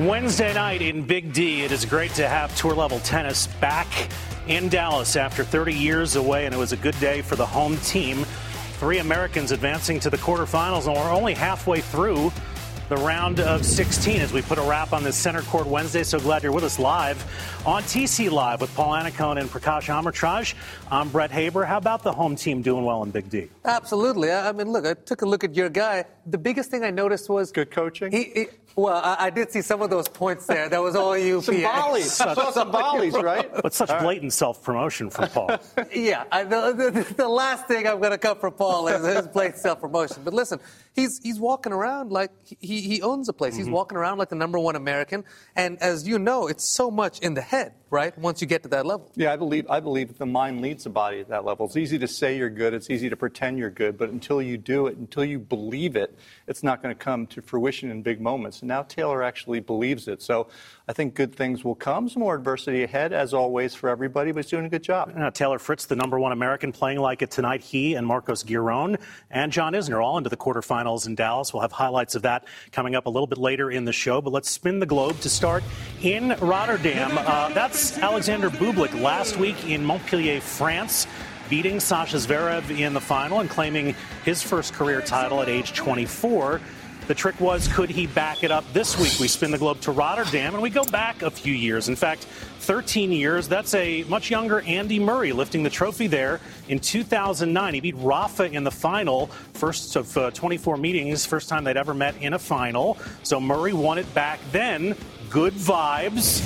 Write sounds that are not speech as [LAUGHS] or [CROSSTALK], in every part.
Wednesday night in Big D, it is great to have tour level tennis back in Dallas after 30 years away, and it was a good day for the home team. Three Americans advancing to the quarterfinals, and we're only halfway through the round of 16 as we put a wrap on this center court Wednesday. So glad you're with us live on TC Live with Paul Annacone and Prakash Amritraj. I'm Brett Haber. How about the home team doing well in Big D? Absolutely. I mean, look, I took a look at your guy. The biggest thing I noticed was good coaching. He, he, well, I, I, did see some of those points there. That was all you. some volleys. [LAUGHS] some volleys, right? But such blatant self promotion from Paul. [LAUGHS] yeah, I, the, the, the, last thing I'm going to cut from Paul is his blatant self promotion. But listen, he's he's walking around like he, he owns a place. Mm-hmm. He's walking around like the number one American. And as you know, it's so much in the head right? Once you get to that level. Yeah, I believe I believe that the mind leads the body at that level. It's easy to say you're good, it's easy to pretend you're good, but until you do it, until you believe it, it's not going to come to fruition in big moments. And now Taylor actually believes it. So I think good things will come. Some more adversity ahead, as always, for everybody, but he's doing a good job. Now, Taylor Fritz, the number one American, playing like it tonight. He and Marcos Giron and John Isner all into the quarterfinals in Dallas. We'll have highlights of that coming up a little bit later in the show. But let's spin the globe to start in Rotterdam. Uh, that's Alexander Bublik last week in Montpellier, France beating Sasha Zverev in the final and claiming his first career title at age 24. The trick was, could he back it up this week? We spin the globe to Rotterdam and we go back a few years. In fact, 13 years. That's a much younger Andy Murray lifting the trophy there in 2009. He beat Rafa in the final, first of uh, 24 meetings, first time they'd ever met in a final. So Murray won it back then. Good vibes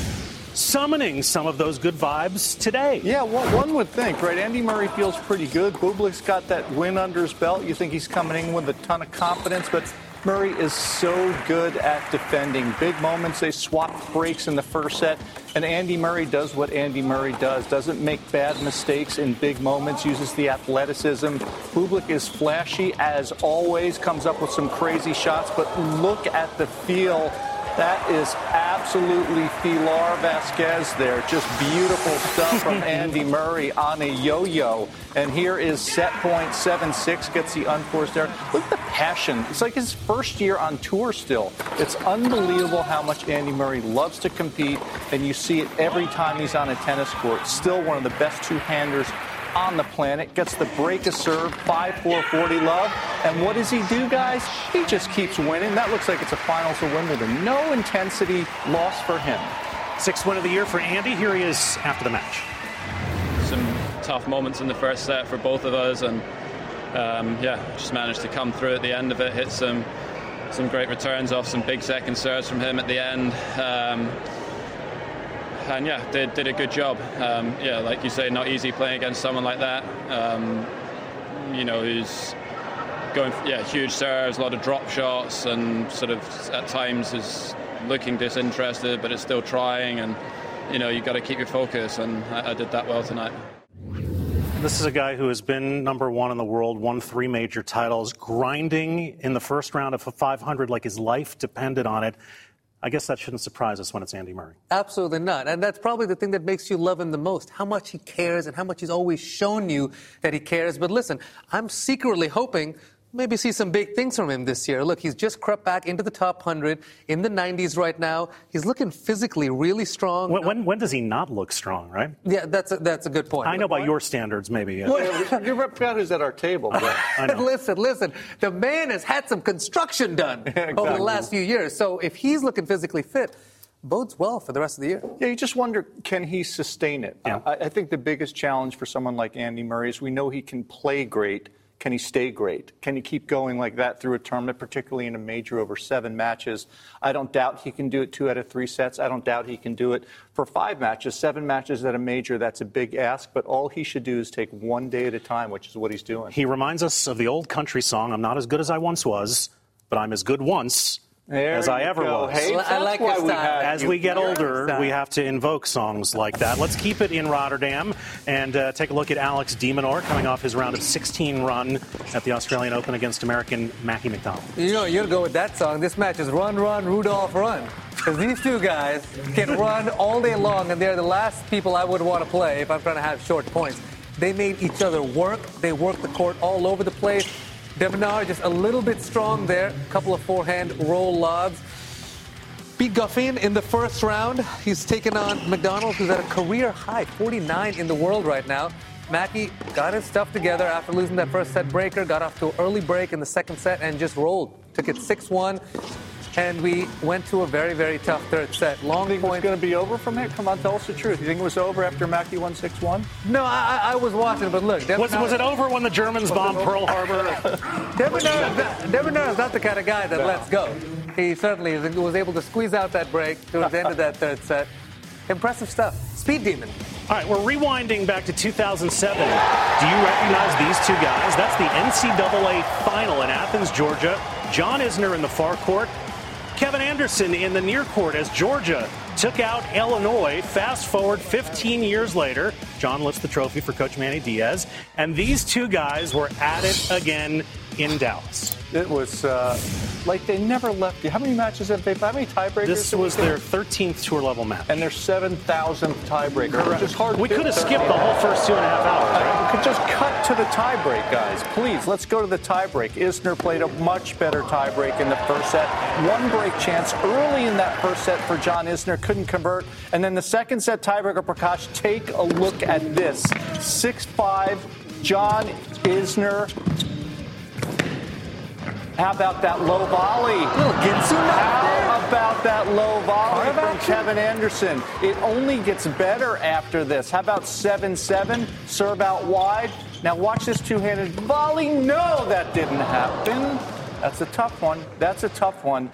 summoning some of those good vibes today. Yeah, well, one would think, right? Andy Murray feels pretty good. Bublik's got that win under his belt. You think he's coming in with a ton of confidence, but Murray is so good at defending. Big moments, they swap breaks in the first set, and Andy Murray does what Andy Murray does. Doesn't make bad mistakes in big moments, uses the athleticism. Bublik is flashy as always, comes up with some crazy shots, but look at the feel that is absolutely Pilar Vasquez there. Just beautiful stuff from [LAUGHS] Andy Murray on a yo-yo. And here is set point 7-6, gets the unforced error. Look at the passion. It's like his first year on tour still. It's unbelievable how much Andy Murray loves to compete, and you see it every time he's on a tennis court. Still one of the best two-handers on the planet, gets the break a serve, 5 4 40 love. And what does he do, guys? He just keeps winning. That looks like it's a finals of Wimbledon. No intensity loss for him. Sixth win of the year for Andy. Here he is after the match. Some tough moments in the first set for both of us, and um, yeah, just managed to come through at the end of it, hit some some great returns off some big second serves from him at the end. Um, and yeah, did, did a good job. Um, yeah, like you say, not easy playing against someone like that. Um, you know, who's going, yeah, huge serves, a lot of drop shots, and sort of at times is looking disinterested, but is still trying. And you know, you've got to keep your focus, and I, I did that well tonight. This is a guy who has been number one in the world, won three major titles, grinding in the first round of 500 like his life depended on it. I guess that shouldn't surprise us when it's Andy Murray. Absolutely not. And that's probably the thing that makes you love him the most how much he cares and how much he's always shown you that he cares. But listen, I'm secretly hoping maybe see some big things from him this year. Look, he's just crept back into the top 100 in the 90s right now. He's looking physically really strong. When, when, when does he not look strong, right? Yeah, that's a, that's a good point. I know by your standards, maybe. Yeah. Well, you forgot who's at our table. [LAUGHS] But [LAUGHS] listen, listen. The man has had some construction done exactly. [LAUGHS] over the last few years. So if he's looking physically fit, bodes well for the rest of the year. Yeah, you just wonder, can he sustain it? Yeah. I, I think the biggest challenge for someone like Andy Murray is we know he can play great Can he stay great? Can he keep going like that through a tournament, particularly in a major over seven matches? I don't doubt he can do it two out of three sets. I don't doubt he can do it for five matches, seven matches at a major. That's a big ask, but all he should do is take one day at a time, which is what he's doing. He reminds us of the old country song, I'm not as good as I once was, but I'm as good once there as I ever go. was. Hey, I like why we style. As you we get older, we have to invoke songs like that. Let's keep it in Rotterdam and uh, take a look at Alex de Minaur coming off his round of 16 run at the Australian Open against American Mackie McDonald. You know, you'll go with that song. This match is Run, Run, Rudolph, Run. Because these two guys can run all day long, and they're the last people I would want to play if I'm trying to have short points. They made each other work. They worked the court all over the place. De Minaur just a little bit strong there. A couple of forehand roll lobs. Beat Goffin in the first round. He's taken on McDonald, who's at a career high, 49 in the world right now. Mackie got his stuff together after losing that first set breaker, got off to an early break in the second set, and just rolled. Took it 6 1. And we went to a very, very tough third set. Long think it was point. going to be over from here? Come on, tell us the truth. You think it was over after Mackie won 6 1? No, I, I I was watching, but look. Was, was it over when the Germans bombed Pearl Harbor? [LAUGHS] Debonair is not- Debonair is not the kind of guy that lets go. He certainly was able to squeeze out that break towards the end of that third set. Impressive stuff. Speed demon. All right, we're rewinding back to 2007. Do you recognize these two guys? That's the NCAA final in Athens, Georgia. John Isner in the far court, Kevin Anderson in the near court as Georgia took out Illinois. Fast forward 15 years later, John lifts the trophy for Coach Manny Diaz, and these two guys were at it again in Dallas. It was uh, like they never left you. How many matches have they How many tiebreakers? This was their 13th tour level match. And their 7,000th tiebreaker. Which is hard We could have skipped the whole first two and a half hours. right? We could just cut to the tiebreak, guys. Please, let's go to the tiebreak. Isner played a much better tiebreak in the first set. One break chance early in that first set for John Isner, couldn't convert. And then the second set tiebreaker, Prakash, take a look at this. 6 5, John Isner. How about that low volley? Little Ginsu. How about that low volley from. Kevin Anderson? It only gets better after this. How about 7 7? Serve out wide. Now watch this two handed volley. No, that didn't happen. That's a tough one. That's a tough one.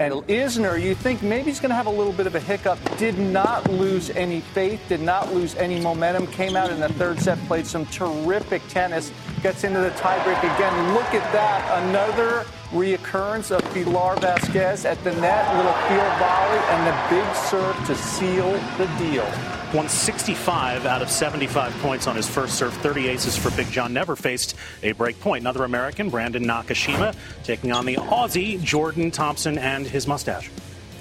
And Isner, you think maybe he's going to have a little bit of a hiccup. Did not lose any faith, did not lose any momentum. Came out in the third set, played some terrific tennis. Gets into the tiebreak again. Look at that. Another reoccurrence of Pilar Vasquez at the net. Little field volley and the big serve to seal the deal. Won 65 out of 75 points on his first serve. 30 aces for Big John. Never faced a break point. Another American, Brandon Nakashima, taking on the Aussie, Jordan Thompson, and his mustache.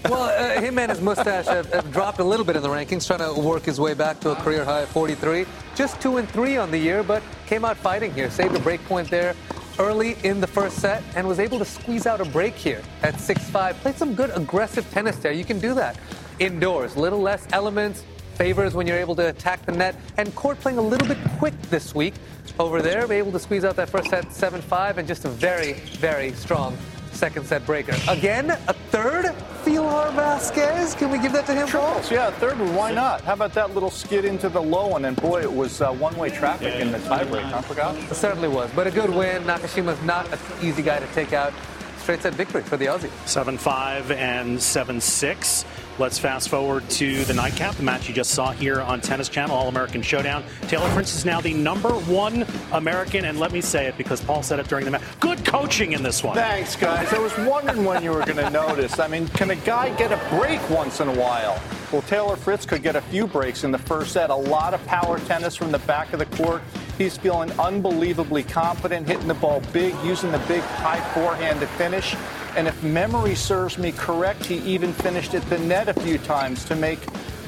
Well, uh, him and his mustache have, have dropped a little bit in the rankings, trying to work his way back to a career high of 43. Just two and three on the year, but came out fighting here. Saved a break point there early in the first set and was able to squeeze out a break here at 6-5. Played some good aggressive tennis there. You can do that indoors. Little less elements, favors when you're able to attack the net. And court playing a little bit quick this week over there, be able to squeeze out that first set 7-5 and just a very, very strong second set breaker. Again, a third Pilar Vasquez. Can we give that to him, Paul? Triples, yeah, third one. Why not? How about that little skid into the low one? And boy, it was uh, one-way traffic in the tiebreak. Huh, Prakash? It certainly was, but a good win. Nakashima's not an easy guy to take out. Straight set victory for the Aussie. 7 5 and 7 6. Let's fast forward to the nightcap, the match you just saw here on Tennis Channel, All American Showdown. Taylor Fritz is now the number one American, and let me say it because Paul said it during the match. Good coaching in this one. Thanks, guys. I was wondering when you were going [LAUGHS] to notice. I mean, can a guy get a break once in a while? Well, Taylor Fritz could get a few breaks in the first set. A lot of power tennis from the back of the court. He's feeling unbelievably confident, hitting the ball big, using the big high forehand to finish. And if memory serves me correct, he even finished at the net a few times to make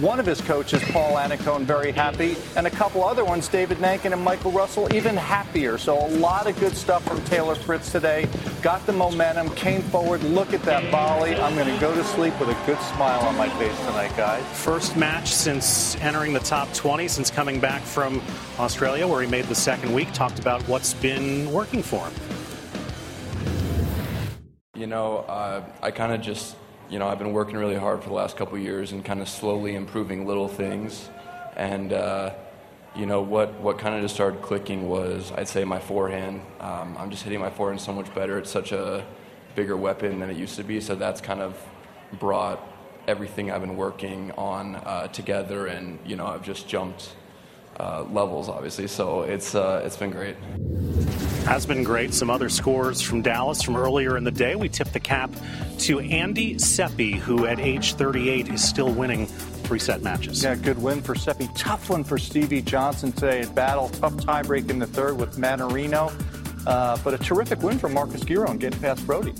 one of his coaches, Paul Annacone, very happy, and a couple other ones, David Nainkin and Michael Russell, even happier. So a lot of good stuff from Taylor Fritz today. Got the momentum, came forward. Look at that volley. I'm going to go to sleep with a good smile on my face tonight, guys. First match since entering the top 20, since coming back from Australia, where he made the second week. Talked about what's been working for him. You know, uh, I kind of just, you know, I've been working really hard for the last couple years and kind of slowly improving little things. And, uh, you know what what kind of just started clicking was I'd say my forehand. Um, I'm just hitting my forehand so much better. It's such a bigger weapon than it used to be. So that's kind of brought everything I've been working on uh, together, and you know I've just jumped uh, levels, obviously. So it's uh, it's been great. Has been great. Some other scores from Dallas from earlier in the day. We tip the cap to Andy Seppi, who at age 38 is still winning three set matches. Yeah, good win for Seppi. Tough one for Stevie Johnson today at battle. Tough tiebreak in the third with Mannarino. Uh, but a terrific win for Marcos Giron getting past Brody.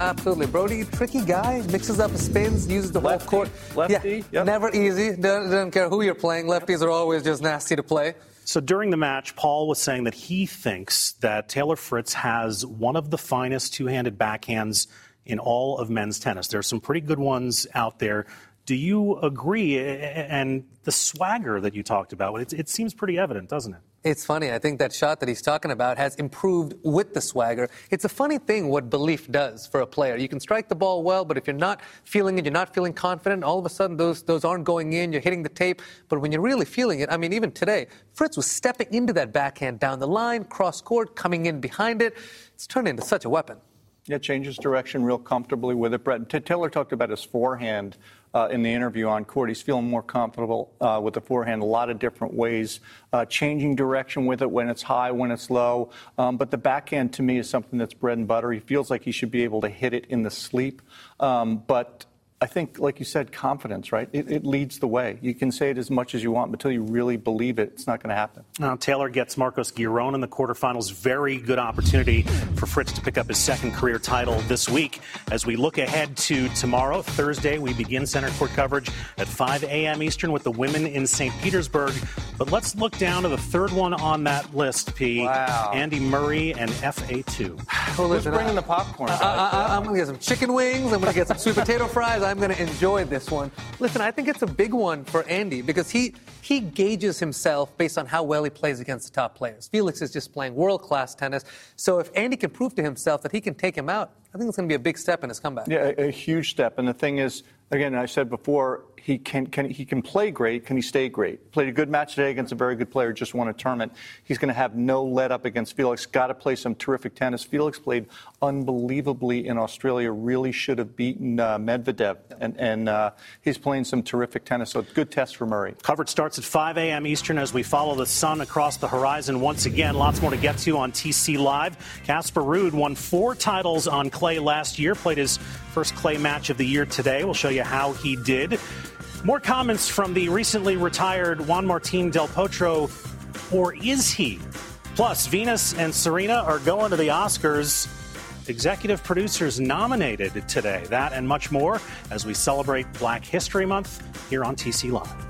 Absolutely. Brody, tricky guy, mixes up his spins, uses the lefty, whole court. Lefty, yeah, yep. never easy. Doesn't, doesn't care who you're playing. Lefties are always just nasty to play. So during the match, Paul was saying that he thinks that Taylor Fritz has one of the finest two-handed backhands in all of men's tennis. There are some pretty good ones out there. Do you agree? And the swagger that you talked about, it, it seems pretty evident, doesn't it? It's funny. I think that shot that he's talking about has improved with the swagger. It's a funny thing what belief does for a player. You can strike the ball well, but if you're not feeling it, you're not feeling confident, all of a sudden those, those aren't going in, you're hitting the tape. But when you're really feeling it, I mean, even today, Fritz was stepping into that backhand down the line, cross court, coming in behind it. It's turned into such a weapon. Yeah, changes direction real comfortably with it. Brett Taylor talked about his forehand uh, in the interview on court. He's feeling more comfortable uh, with the forehand a lot of different ways, uh, changing direction with it when it's high, when it's low. Um, but the backhand to me is something that's bread and butter. He feels like he should be able to hit it in the sleep. Um, but I think, like you said, confidence, right? It, it, leads the way. You can say it as much as you want, but until you really believe it, it's not going to happen. Now, Taylor gets Marcos Giron in the quarterfinals. Very good opportunity for Fritz to pick up his second career title this week. As we look ahead to tomorrow, Thursday, we begin center court coverage at 5 a.m. Eastern with the women in St. Petersburg. But let's look down to the third one on that list, P. Wow. Andy Murray and FA2. Well, Who's bringing the popcorn? I, am going to get some chicken wings. I'm going to get some sweet potato fries. I'm going to enjoy this one. Listen, I think it's a big one for Andy because he he gauges himself based on how well he plays against the top players. Felix is just playing world class tennis. So if Andy can prove to himself that he can take him out, I think it's going to be a big step in his comeback. Yeah, a, a huge step. And the thing is, again, I said before, he can, can, he can play great. Can he stay great? Played a good match today against a very good player, just won a tournament. He's going to have no let up against Felix. Got to play some terrific tennis. Felix played unbelievably in Australia. Really should have beaten uh, Medvedev, and, and uh, he's playing some terrific tennis. So good test for Murray. Coverage starts at 5 a.m. Eastern as we follow the sun across the horizon once again. Lots more to get to on TC Live. Casper Ruud won four titles on clay last year. Played his first clay match of the year today. We'll show you how he did. More comments from the recently retired Juan Martin Del Potro, or is he? Plus, Venus and Serena are going to the Oscars. Executive producers nominated today. That and much more as we celebrate Black History Month here on TC Live.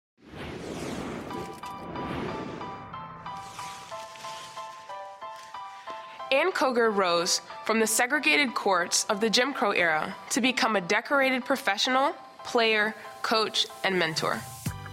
Ann Koger rose from the segregated courts of the Jim Crow era to become a decorated professional, player, coach, and mentor.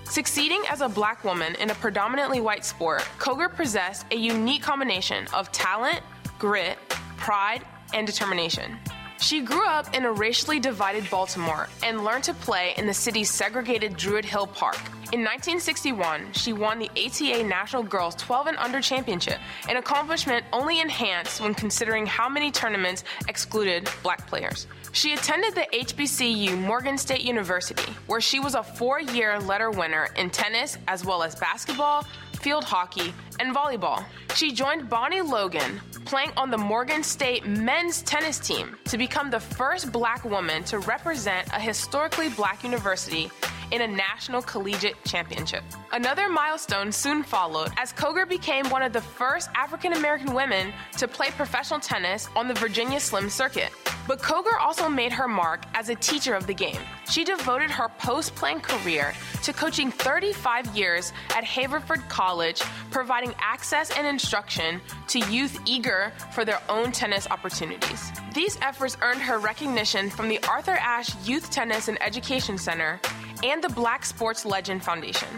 Succeeding as a black woman in a predominantly white sport, Koger possessed a unique combination of talent, grit, pride, and determination. She grew up in a racially divided Baltimore and learned to play in the city's segregated Druid Hill Park. In 1961, she won the ATA National Girls 12 and Under Championship, an accomplishment only enhanced when considering how many tournaments excluded black players. She attended the HBCU Morgan State University, where she was a four year letter winner in tennis as well as basketball, field hockey, and volleyball. She joined Bonnie Logan, playing on the Morgan State men's tennis team, to become the first black woman to represent a historically black university in a national collegiate championship. Another milestone soon followed as Koger became one of the first African American women to play professional tennis on the Virginia Slim circuit. But Koger also made her mark as a teacher of the game. She devoted her post playing career to coaching 35 years at Haverford College, providing access and instruction to youth eager for their own tennis opportunities. These efforts earned her recognition from the Arthur Ashe Youth Tennis and Education Center and the Black Sports Legend Foundation.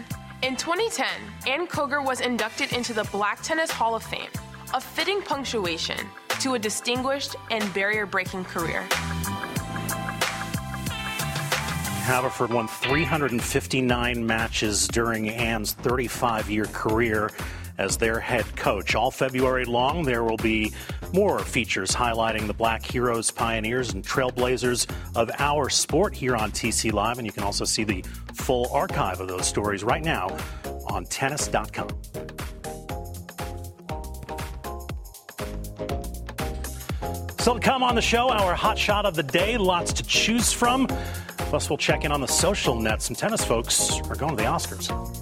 In 2010, Ann Koger was inducted into the Black Tennis Hall of Fame, a fitting punctuation to a distinguished and barrier breaking career. Haverford won 359 matches during Ann's 35 year career as their head coach. All February long, there will be more features highlighting the black heroes, pioneers, and trailblazers of our sport here on TC Live. And you can also see the full archive of those stories right now on tennis.com. Still to come on the show, our hot shot of the day, lots to choose from. Plus, we'll check in on the social net. Some tennis folks are going to the Oscars.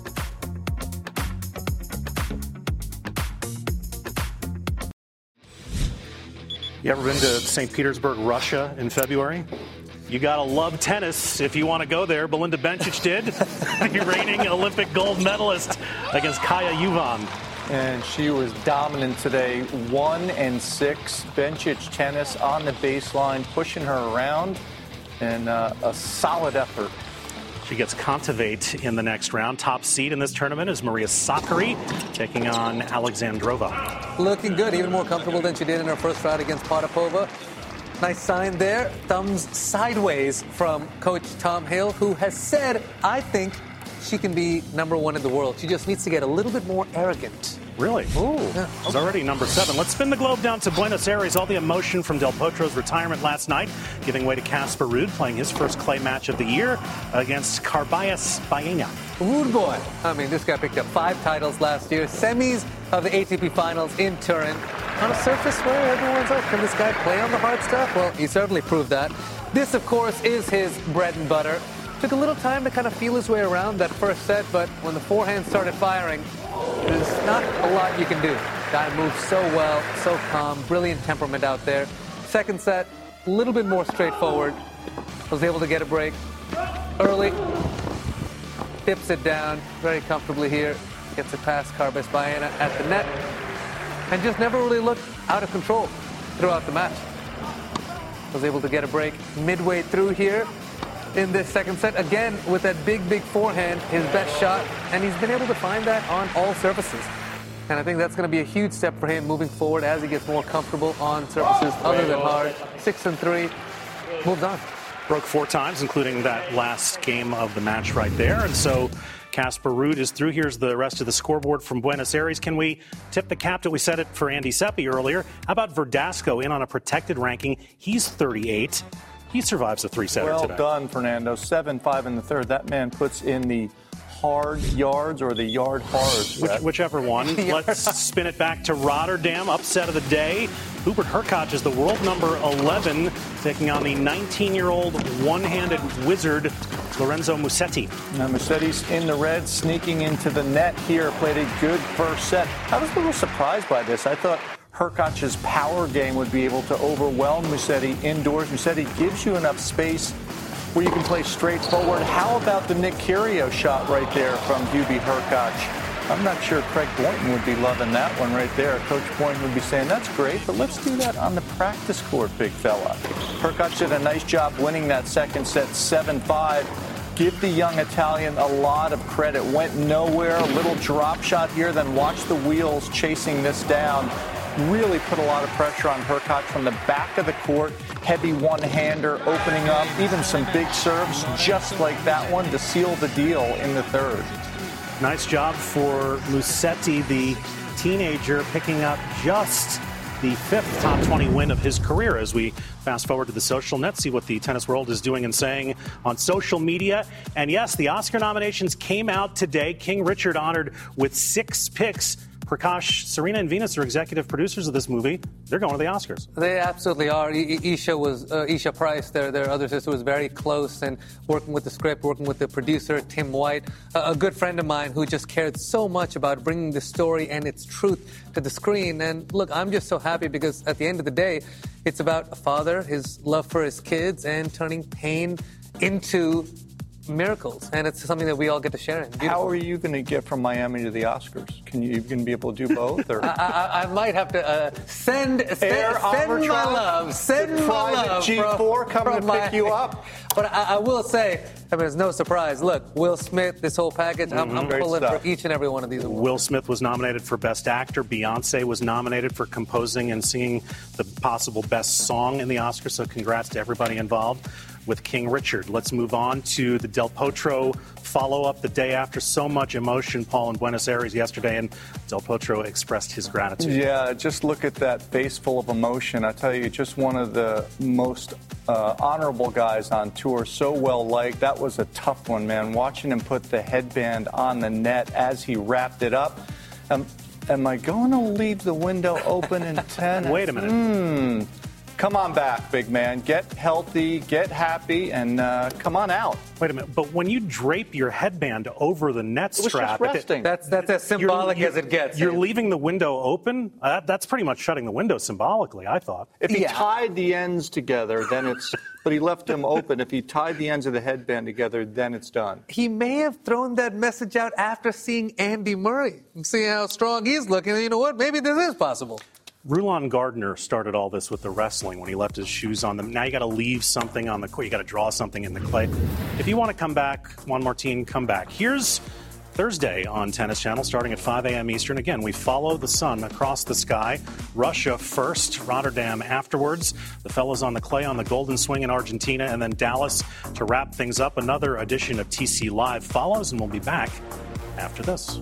You ever been to St. Petersburg, Russia in February? You gotta love tennis if you want to go there. Belinda Bencic did, [LAUGHS] the reigning Olympic gold medalist against Kaja Juvan. And she was dominant today, one and six. Bencic tennis on the baseline, pushing her around, and uh, a solid effort she gets Kontaveit in the next round. Top seed in this tournament is Maria Sakkari taking on Alexandrova. Looking good, even more comfortable than she did in her first round against Potapova. Nice sign there. Thumbs sideways from coach Tom Hill, who has said, I think she can be number one in the world. She just needs to get a little bit more arrogant. Really? Ooh. Yeah. It's already number seven. Let's spin the globe down to Buenos Aires. All the emotion from Del Potro's retirement last night, giving way to Casper Ruud playing his first clay match of the year against Carballes Baena. Rude boy. I mean, this guy picked up five titles last year, semis of the ATP Finals in Turin. On a surface where everyone's like, can this guy play on the hard stuff? Well, he certainly proved that. This, of course, is his bread and butter. Took a little time to kind of feel his way around that first set, but when the forehand started firing, there's not a lot you can do. Guy moves so well, so calm, brilliant temperament out there. Second set, a little bit more straightforward. Was able to get a break early. Tips it down very comfortably here. Gets it past Carballes Baena at the net. And just never really looked out of control throughout the match. Was able to get a break midway through here in this second set. Again, with that big, big forehand, his best shot, and he's been able to find that on all surfaces. And I think that's going to be a huge step for him moving forward as he gets more comfortable on surfaces other than hard. Six and three, moves on. Broke four times, including that last game of the match right there. And so Casper Ruud is through. Here's the rest of the scoreboard from Buenos Aires. Can we tip the cap? That we said it for Andy Seppi earlier. How about Verdasco in on a protected ranking? He's 38. He survives a three setter well today. done, Fernando. 7 5 in the third. That man puts in the hard yards or the yard hard. Which, whichever one. [LAUGHS] Let's spin it back to Rotterdam. Upset of the day. Hubert Hurkacz is the world number 11, taking on the 19 year old one handed wizard, Lorenzo Musetti. Now, Musetti's in the red, sneaking into the net here. Played a good first set. I was a little surprised by this. I thought Hurkacz's power game would be able to overwhelm Musetti indoors. Musetti gives you enough space where you can play straight forward. How about the Nick Kyrgios shot right there from Hubie Hurkacz? I'm not sure Craig Boynton would be loving that one right there. Coach Boynton would be saying, that's great, but let's do that on the practice court, big fella. Hurkacz did a nice job winning that second set 7-5 give the young Italian a lot of credit. Went nowhere, a little drop shot here, then watch the wheels chasing this down really put a lot of pressure on Hurkacz from the back of the court. Heavy one-hander opening up, even some big serves just like that one to seal the deal in the third. Nice job for Musetti, the teenager, picking up just the fifth top 20 win of his career as we fast forward to the social net, see what the tennis world is doing and saying on social media. And yes, the Oscar nominations came out today. King Richard honored with six picks Prakash, Serena and Venus are executive producers of this movie. They're going to the Oscars. They absolutely are. Isha was uh, Isha Price, their their other sister, was very close and working with the script, working with the producer Tim White, a, a good friend of mine who just cared so much about bringing the story and its truth to the screen. And look, I'm just so happy because at the end of the day, it's about a father, his love for his kids, and turning pain into miracles, and it's something that we all get to share in. Beautiful. How are you going to get from Miami to the Oscars? Can you going to be able to do both? Or [LAUGHS] I, I, I might have to uh, send Air send, my love, send my love G4 from, coming from to my, pick you up. But I, I, will say, I mean, it's no surprise. Look, Will Smith, this whole package, mm-hmm. I'm, I'm pulling stuff. for each and every one of these awards. Will Smith was nominated for Best Actor. Beyonce was nominated for composing and singing the possible best song in the Oscars. So congrats to everybody involved with King Richard. Let's move on to the Del Potro follow up the day after so much emotion, Paul, in Buenos Aires yesterday, and Del Potro expressed his gratitude. Yeah, just look at that face full of emotion. I tell you, just one of the most uh, honorable guys on tour, so well liked. That was a tough one, man. Watching him put the headband on the net as he wrapped it up. Um, am I going to leave the window open in [LAUGHS] 10? Wait a minute. Hmm come on back, big man. Get healthy, get happy, and uh, come on out. Wait a minute, but when you drape your headband over the net strap, it, that's that's as symbolic you're, as it gets. You're leaving the window open. Uh, that's pretty much shutting the window symbolically, I thought. If he yeah. tied the ends together, then it's. but he left them open. If he tied the ends of the headband together, then it's done. He may have thrown that message out after seeing Andy Murray and seeing how strong he's looking. And you know what? Maybe this is possible. Rulon Gardner started all this with the wrestling when he left his shoes on them. Now you got to leave something on the court. You got to draw something in the clay. If you want to come back, Juan Martin, come back. Here's Thursday on Tennis Channel, starting at 5 a.m. Eastern. Again, we follow the sun across the sky. Russia first, Rotterdam afterwards. The fellows on the clay on the Golden Swing in Argentina, and then Dallas to wrap things up. Another edition of TC Live follows, and we'll be back after this.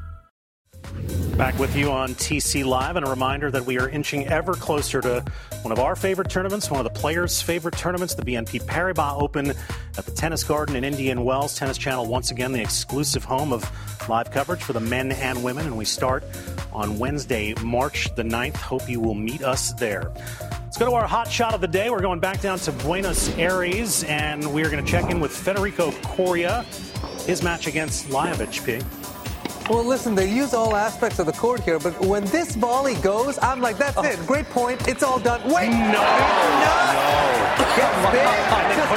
Back with you on TC Live, and a reminder that we are inching ever closer to one of our favorite tournaments, one of the players' favorite tournaments, the BNP Paribas Open at the Tennis Garden in Indian Wells. Tennis Channel, once again, the exclusive home of live coverage for the men and women, and we start on Wednesday, March the 9th. Hope you will meet us there. Let's go to our hot shot of the day. We're going back down to Buenos Aires, and we're going to check in with Federico Coria, his match against Lajovic, P. Well, listen, they use all aspects of the court here, but when this volley goes, I'm like, that's oh. it. Great point. It's all done. Wait. No. No. no. Gets there.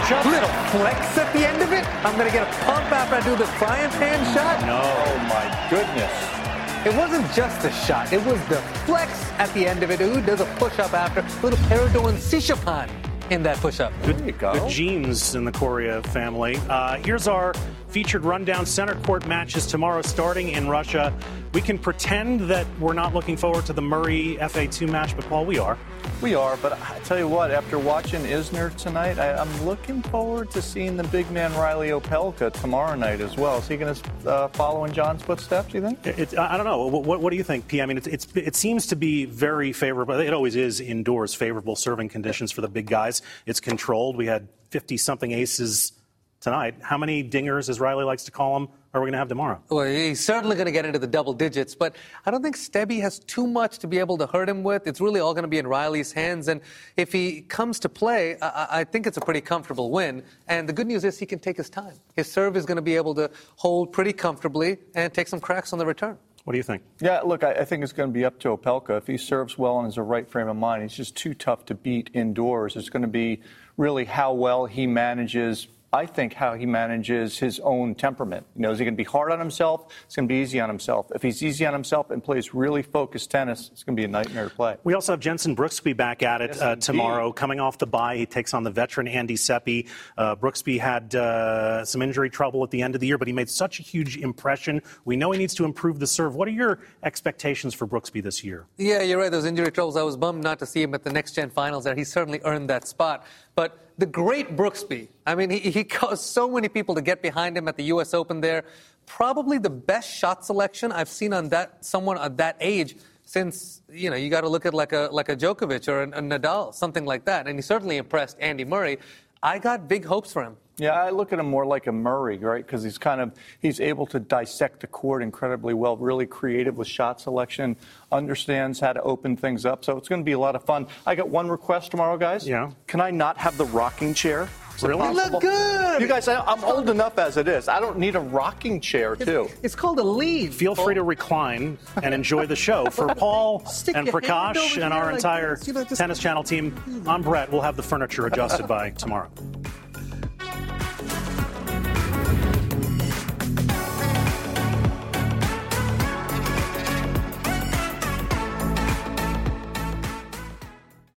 Just a little flex at the end of it. I'm going to get a pump after I do the frying pan shot. No. Oh, my goodness. It wasn't just the shot. It was the flex at the end of it. Who does a push-up after? A little Peridot Sishapan in that push-up. Good, good genes in the Coria family. Uh, here's our featured rundown center court matches tomorrow starting in Russia. We can pretend that we're not looking forward to the Murray FA2 match, but Paul, we are. We are, but I tell you what, after watching Isner tonight, I, am looking forward to seeing the big man Reilly Opelka tomorrow night as well. Is he going to uh, follow in John's footsteps, do you think? It, I don't know. What, what, do you think, P? I mean, it's, it's, it seems to be very favorable. It always is indoors, favorable serving conditions for the big guys. It's controlled. We had 50 something aces tonight. How many dingers, as Riley likes to call them, are we going to have tomorrow? Well, he's certainly going to get into the double digits, but I don't think Stebe has too much to be able to hurt him with. It's really all going to be in Reilly's hands. And if he comes to play, I, I think it's a pretty comfortable win. And the good news is he can take his time. His serve is going to be able to hold pretty comfortably and take some cracks on the return. What do you think? Yeah, look, I, I think it's going to be up to Opelka. If he serves well and has a right frame of mind, he's just too tough to beat indoors. It's going to be really how well he manages I think, how he manages his own temperament. You know, is he going to be hard on himself? It's going to be easy on himself. If he's easy on himself and plays really focused tennis, it's going to be a nightmare to play. We also have Jenson Brooksby back at it Yes, uh, tomorrow. Coming off the bye, he takes on the veteran Andy Seppi. Uh, Brooksby had uh, some injury trouble at the end of the year, but he made such a huge impression. We know he needs to improve the serve. What are your expectations for Brooksby this year? Yeah, you're right. Those injury troubles. I was bummed not to see him at the next gen finals there. He certainly earned that spot. But the great Brooksby, I mean, he, he caused so many people to get behind him at the U.S. Open there. Probably the best shot selection I've seen on that someone at that age since you know you got to look at like a like a Djokovic or a, a Nadal, something like that. And he certainly impressed Andy Murray. I got big hopes for him. Yeah, I look at him more like a Murray, right? Because he's kind of he's able to dissect the court incredibly well, really creative with shot selection, understands how to open things up. So it's going to be a lot of fun. I got one request tomorrow, guys. Yeah. Can I not have the rocking chair? Is Really? You look good. You guys, I, I'm old enough as it is. I don't need a rocking chair too. It's called a lead. Feel free to recline and enjoy the show. For [LAUGHS] Paul Stick and Prakash and our like entire this, you know, just- Tennis Channel team, I'm Brett. We'll have the furniture adjusted by tomorrow.